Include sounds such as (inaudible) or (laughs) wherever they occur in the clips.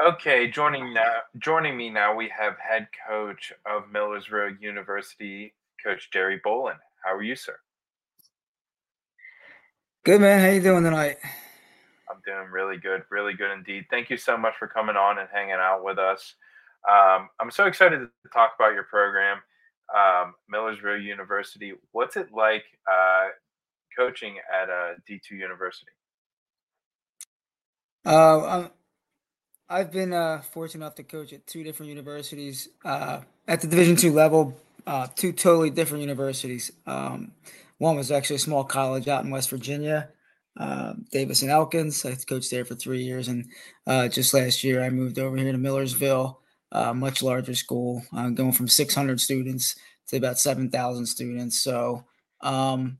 Okay, joining now, joining me now, we have head coach of Millersville University, Coach Jerry Bolin. How are you, sir? Good man. How you doing tonight? I'm doing really good, really good indeed. Thank you so much for coming on and hanging out with us. Um, I'm so excited to talk about your program, um, Millersville University. What's it like uh, coaching at a D2 university? Uh, I've been uh, fortunate enough to coach at two different universities uh, at the Division two level. Uh, two totally different universities. Um, one was actually a small college out in West Virginia, uh, Davis and Elkins. I coached there for three years, and uh, just last year I moved over here to Millersville, a much larger school, uh, going from 600 students to about 7,000 students. So, um,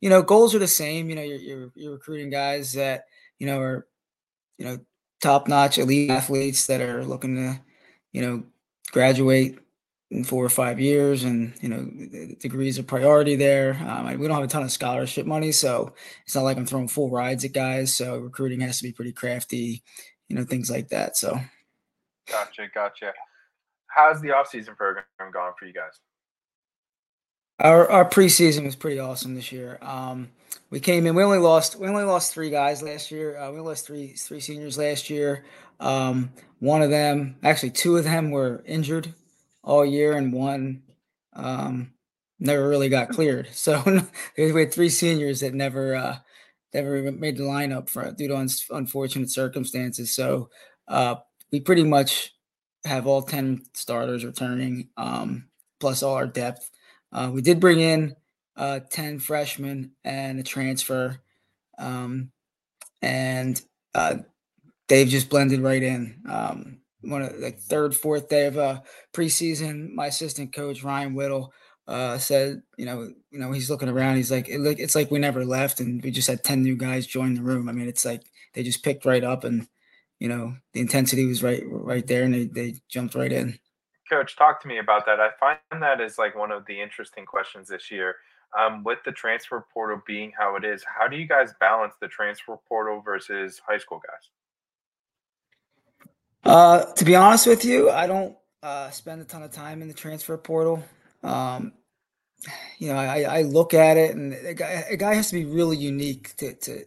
you know, goals are the same. You know, you're, you're, you're recruiting guys that you know are you know top notch elite athletes that are looking to, you know, graduate in four or five years, and you know, degrees are priority there. Um, we don't have a ton of scholarship money, so it's not like I'm throwing full rides at guys. So recruiting has to be pretty crafty, you know, things like that. So, gotcha, gotcha. How's the off-season program gone for you guys? Our our preseason was pretty awesome this year. Um, we came in. We only lost. We only lost three guys last year. Uh, we lost three three seniors last year. Um, one of them, actually, two of them were injured all year, and one um, never really got cleared. (laughs) So we had three seniors that never uh, never made the lineup for due to un- unfortunate circumstances. So uh, we pretty much have all ten starters returning, um, plus all our depth. Uh, we did bring in uh, 10 freshmen and a transfer. Um, and uh, they've just blended right in. Um, one of the third, fourth day of uh, preseason, my assistant coach Ryan Whittle uh, said, you know, you know, he's looking around. He's like, it, it's like we never left, and we just had ten new guys join the room. I mean, it's like they just picked right up, and you know, the intensity was right, right there, and they they jumped right in. Coach, talk to me about that. I find that is like one of the interesting questions this year. Um, with the transfer portal being how it is, how do you guys balance the transfer portal versus high school guys? Uh, to be honest with you, I don't uh, spend a ton of time in the transfer portal. Um, you know, I, I look at it, and a guy, a guy has to be really unique to, to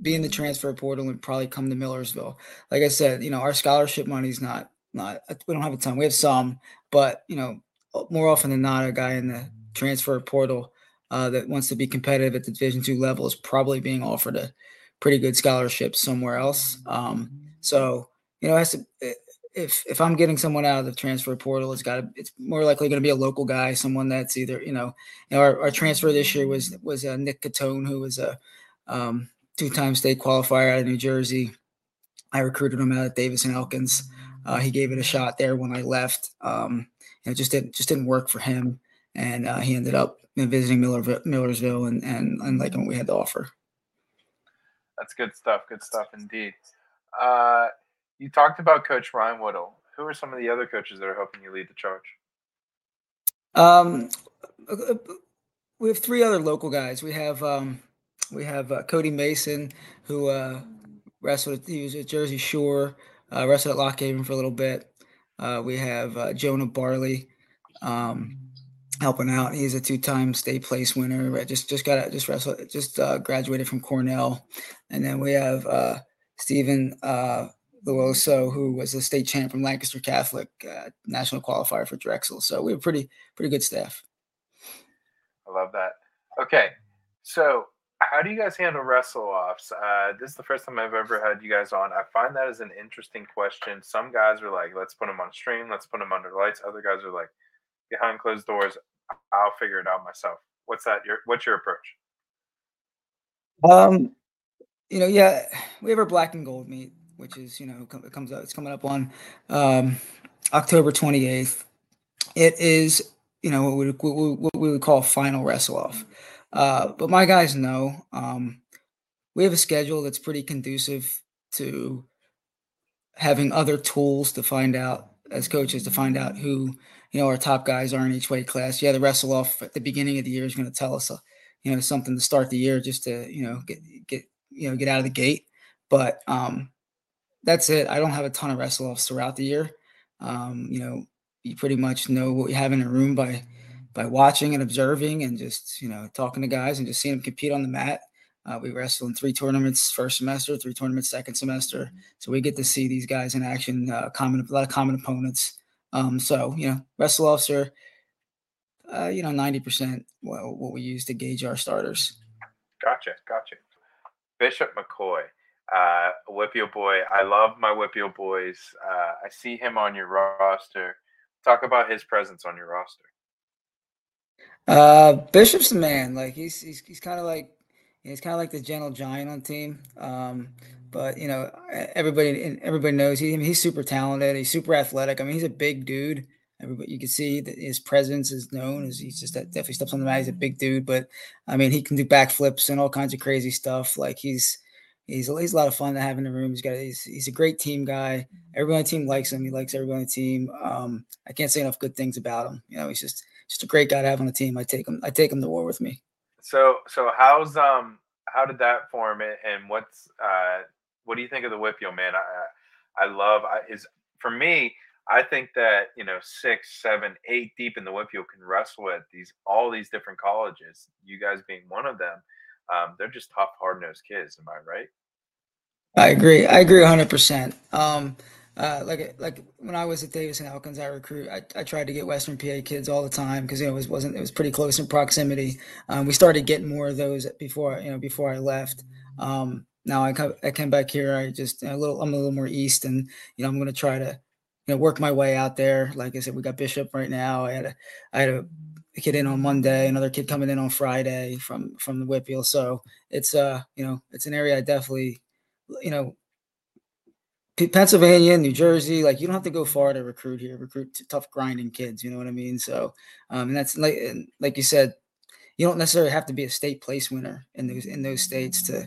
be in the transfer portal and probably come to Millersville. Like I said, you know, our scholarship money is not not we don't have a ton. We have some, but you know, more often than not, a guy in the transfer portal uh, that wants to be competitive at the Division two level is probably being offered a pretty good scholarship somewhere else. Um, so you know, to, if if I'm getting someone out of the transfer portal, it's got to it's more likely going to be a local guy, someone that's either you know, you know our, our transfer this year was was uh, Nick Catone, who was a um, two-time state qualifier out of New Jersey. I recruited him out of Davis and Elkins. Uh, he gave it a shot there when I left. Um, it just didn't just didn't work for him, and uh, he ended up visiting Miller, Millersville and, and and liking what we had to offer. That's good stuff. Good stuff indeed. Uh, you talked about Coach Ryan Whittle. Who are some of the other coaches that are helping you lead the charge? Um, we have three other local guys. We have um, we have uh, Cody Mason, who uh, wrestled. He was at Jersey Shore uh, wrestled at Lock Haven for a little bit. Uh, we have uh, Jonah Barley um, helping out. He's a two-time state place winner. Just just got just wrestled, just uh, graduated from Cornell, and then we have uh, Stephen uh, Luoso, who was a state champ from Lancaster Catholic, uh, national qualifier for Drexel. So we have pretty pretty good staff. I love that. Okay, so how do you guys handle wrestle offs? Uh, this is the first time I've ever had you guys on. I find that as an interesting question. Some guys are like, let's put them on stream, let's put them under lights. Other guys are like, behind closed doors, I'll figure it out myself. What's that? Your what's your approach? Um, you know, yeah, we have our black and gold meet, which is you know it comes up. It's coming up on um, October twenty eighth. It is you know what we, what we would call final wrestle off. Uh, but my guys know um, we have a schedule that's pretty conducive to having other tools to find out as coaches to find out who you know our top guys are in each weight class. Yeah, the wrestle off at the beginning of the year is going to tell us, uh, you know, something to start the year just to you know get get you know get out of the gate. But um, that's it. I don't have a ton of wrestle offs throughout the year. Um, you know, you pretty much know what you have in a room by by watching and observing and just you know talking to guys and just seeing them compete on the mat. Uh, we wrestle in three tournaments first semester, three tournaments second semester, so we get to see these guys in action. Uh, common a lot of common opponents. Um, so you know, wrestle offs are uh, you know ninety percent what, what we use to gauge our starters. Gotcha, gotcha. Bishop McCoy, uh, WPIAL boy. I love my WPIAL boys. Uh, I see him on your roster. Talk about his presence on your roster. Uh, Bishop's the man. Like he's he's he's kind of like he's kind of like the gentle giant on the team. Um, but you know everybody everybody knows he, he's super talented. He's super athletic. I mean, he's a big dude. Everybody, you can see that his presence is known as he's just that definitely steps on the mat. He's a big dude, but I mean, he can do backflips and all kinds of crazy stuff. Like he's he's he's a lot of fun to have in the room. He's got he's he's a great team guy. Everybody on the team likes him. He likes everybody on the team. Um, I can't say enough good things about him. You know, he's just just a great guy to have on the team. I take him. I take him to war with me. So so how's um how did that form it and what's uh what do you think of the WPIAL man? I I love I, is for me. I think that you know six, seven, eight deep in the WPIAL can wrestle at these all these different colleges. You guys being one of them, um, they're just tough, hard nosed kids. Am I right? I agree. I agree 100. Um, uh, like like when I was at Davis and Elkins, I recruit. I, I tried to get Western PA kids all the time because you know it was wasn't it was pretty close in proximity. Um, we started getting more of those before you know before I left. Um, now I come I came back here. I just a little I'm a little more east, and you know I'm going to try to you know work my way out there. Like I said, we got Bishop right now. I had a I had a kid in on Monday, another kid coming in on Friday from from the WPIAL. So it's uh you know it's an area I definitely you know Pennsylvania, New Jersey, like you don't have to go far to recruit here. Recruit tough grinding kids, you know what I mean? So, um, and that's like like you said, you don't necessarily have to be a state place winner in those in those states to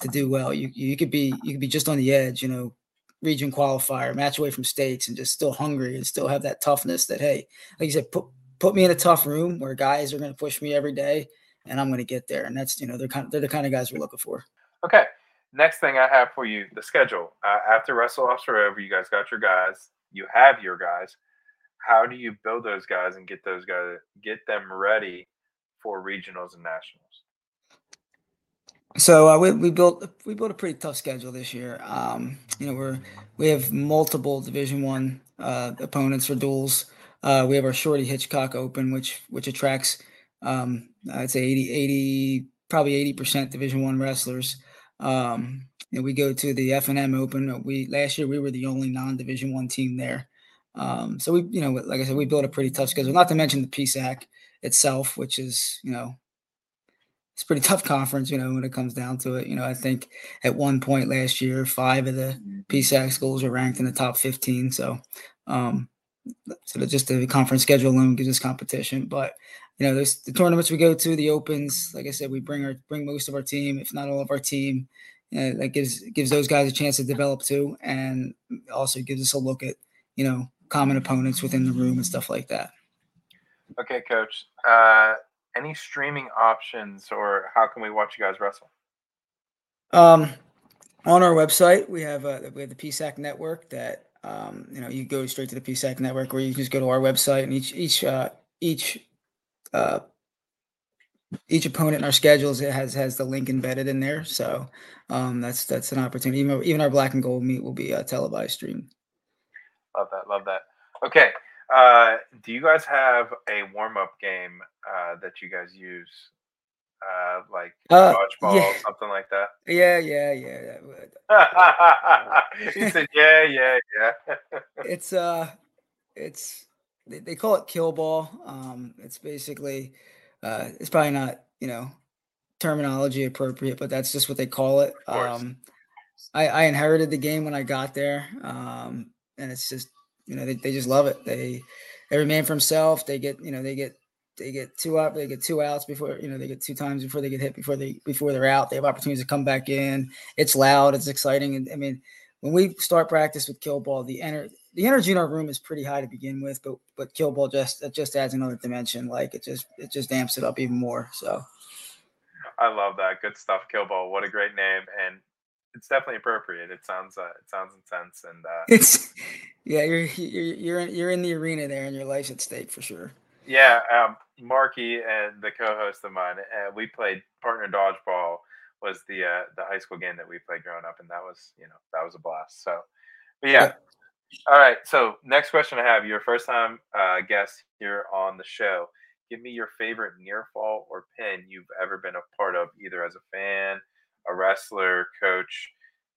to do well. You you could be you could be just on the edge, you know, region qualifier, match away from states, and just still hungry and still have that toughness. That hey, like you said, put put me in a tough room where guys are going to push me every day, and I'm going to get there. And that's you know they're kind of, they're the kind of guys we're looking for. Okay, next thing I have for you, the schedule. Uh, after wrestle offs are over, you guys got your guys. You have your guys. How do you build those guys and get those guys get them ready for regionals and nationals? So uh, we, we built we built a pretty tough schedule this year. Um, you know we're we have multiple Division One uh, opponents for duels. Uh, we have our Shorty Hitchcock Open, which which attracts um, I'd say 80, 80 probably eighty percent Division One wrestlers. Um, and we go to the F and M Open. Uh, we last year we were the only non-division one team there. Um, so we, you know, like I said, we built a pretty tough schedule. Not to mention the PSAC itself, which is, you know, it's pretty (laughs) tough conference. You know, when it comes down to it. You know, I think at one point last year, five of the PSAC schools were ranked in the top fifteen. So, um, so just the conference schedule alone gives us competition. But you know, there's the tournaments we go to, the opens. Like I said, we bring our bring most of our team, if not all of our team. Uh, that gives gives those guys a chance to develop too, and also gives us a look at you know common opponents within the room and stuff like that. Okay, coach. Uh, any streaming options, or how can we watch you guys wrestle? Um, on our website, we have uh, we have the PSAC network that um, you know you go straight to the PSAC network, where you just go to our website and each each uh, each uh, each opponent in our schedules it has has the link embedded in there. So um, that's that's an opportunity. Even, even our black and gold meet will be a televised stream. Love that. Love that. Okay. Uh, do you guys have a warm up game uh, that you guys use? Uh, like uh, dodgeball, yeah. something like that. (laughs) Yeah, yeah, (laughs) yeah. he said, "Yeah, yeah, yeah." (laughs) it's uh, it's they, they call it kill ball. Um, it's basically uh, it's probably not you know terminology appropriate, but that's just what they call it. Um, I, I inherited the game when I got there, um, and it's just you know they, they just love it. They every man for himself. They get you know they get they get two up, they get two outs before you know they get two times before they get hit before they before they're out. They have opportunities to come back in. It's loud, it's exciting, and I mean when we start practice with kill ball, the ener- the energy in our room is pretty high to begin with, but but kill ball just it just adds another dimension. Like it just it just amps it up even more. So I love that. Good stuff, kill ball. What a great name. And it's definitely appropriate. It sounds uh, it sounds intense and uh, (laughs) it's yeah, you're you're you're in, you're in the arena there, and your life's at stake for sure. Yeah, um, Marky and the co-host of mine, uh, we played partner dodgeball. Was the uh, the high school game that we played growing up, and that was you know that was a blast. So, but yeah. All right. So next question I have: Your first time uh, guest here on the show. Give me your favorite near fall or pin you've ever been a part of, either as a fan, a wrestler, coach.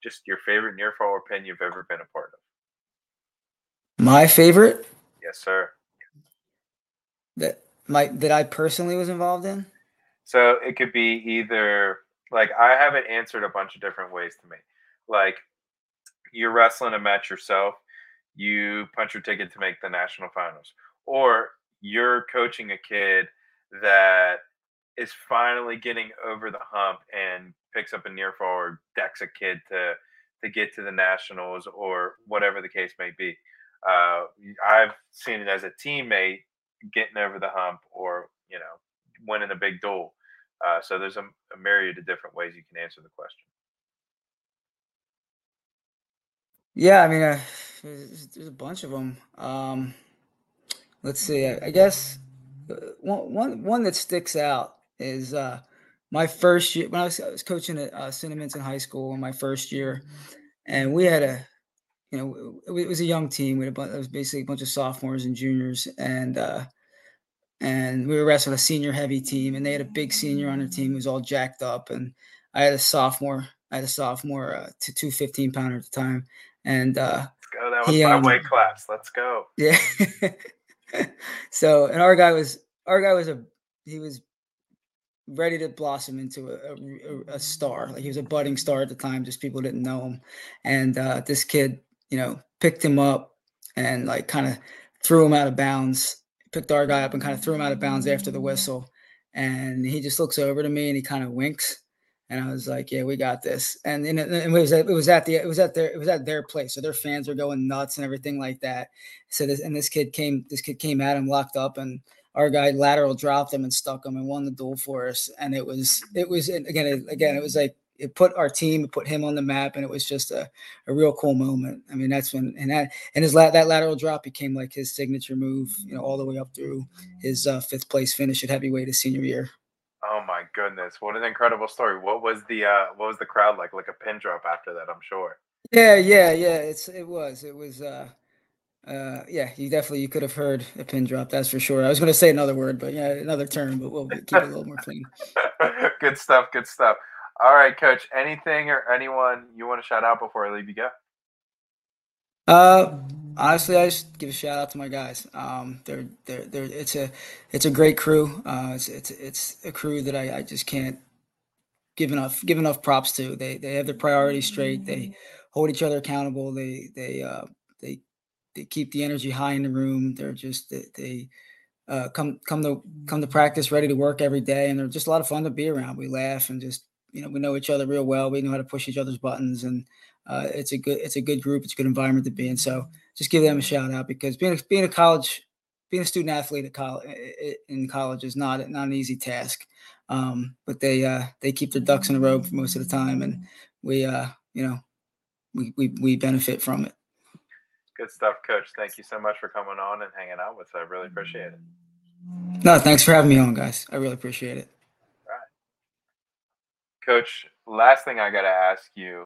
Just your favorite near fall or pin you've ever been a part of. My favorite. Yes, sir. That my that I personally was involved in. So it could be either like I have it answered a bunch of different ways to me. Like you're wrestling a match yourself you punch your ticket to make the national finals, or you're coaching a kid that is finally getting over the hump and picks up a near fall, decks a kid to to get to the nationals or whatever the case may be. Uh, I've seen it as a teammate getting over the hump or you know winning a big duel. Uh, so there's a, a myriad of different ways you can answer the question. Yeah, I mean, uh, there's, there's, a bunch of them. Um, let's see. I, I guess uh, one, one one that sticks out is uh, my first year when I was, I was coaching at uh, Cinnaminson high school in my first year, and we had a, you know, it, it was a young team. We had a bunch, it was basically a bunch of sophomores and juniors, and uh, and we were wrestling a senior heavy team, and they had a big senior on their team who was all jacked up, and I had a sophomore. I had a sophomore uh, to two 15 pounder at the time, and uh, let's go. That was he, my um, weight class. Let's go. Yeah. (laughs) so, and our guy was our guy was a he was ready to blossom into a, a, a, star. Like he was a budding star at the time, just people didn't know him. And uh, this kid, you know, picked him up and like kind of threw him out of bounds. Picked our guy up and kind of threw him out of bounds after the whistle. And he just looks over to me and he kind of winks and I was like, "Yeah, we got this." And, and it, was at, it was at the it was at their it was at their place, so their fans were going nuts and everything like that. So this and this kid came this kid came at him locked up, and our guy lateral dropped him and stuck him and won the duel for us. And it was it was again it, again it was like it put our team, it put him on the map, and it was just a, a real cool moment. I mean, that's when and that and his la- that lateral drop became like his signature move, you know, all the way up through his uh, fifth place finish at heavyweight his senior year. Oh my goodness! What an incredible story. What was the uh, what was the crowd like? Like a pin drop after that, I'm sure. Yeah, yeah, yeah. It's it was it was. uh uh yeah you definitely you could have heard a pin drop that's for sure i was going to say another word but yeah another term but we'll keep it a little more clean (laughs) good stuff good stuff all right coach anything or anyone you want to shout out before i leave you go uh honestly, I just give a shout out to my guys. Um, they're they're they're it's a it's a great crew. Uh, it's it's it's a crew that I, I just can't give enough give enough props to. They they have their priorities straight. They hold each other accountable. They they uh, they they keep the energy high in the room. They're just they, they uh, come come to come to practice ready to work every day, and they're just a lot of fun to be around. We laugh and just you know we know each other real well. We know how to push each other's buttons, and uh, it's a good it's a good group. It's a good environment to be in. So just give them a shout out because being a, being a college being a student athlete at college in college is not not an easy task. Um, but they uh, they keep their ducks in a row for most of the time, and we uh, you know we, we we benefit from it. Good stuff, Coach. Thank you so much for coming on and hanging out with us. I really appreciate it. No, thanks for having me on, guys. I really appreciate it. Coach, last thing I got to ask you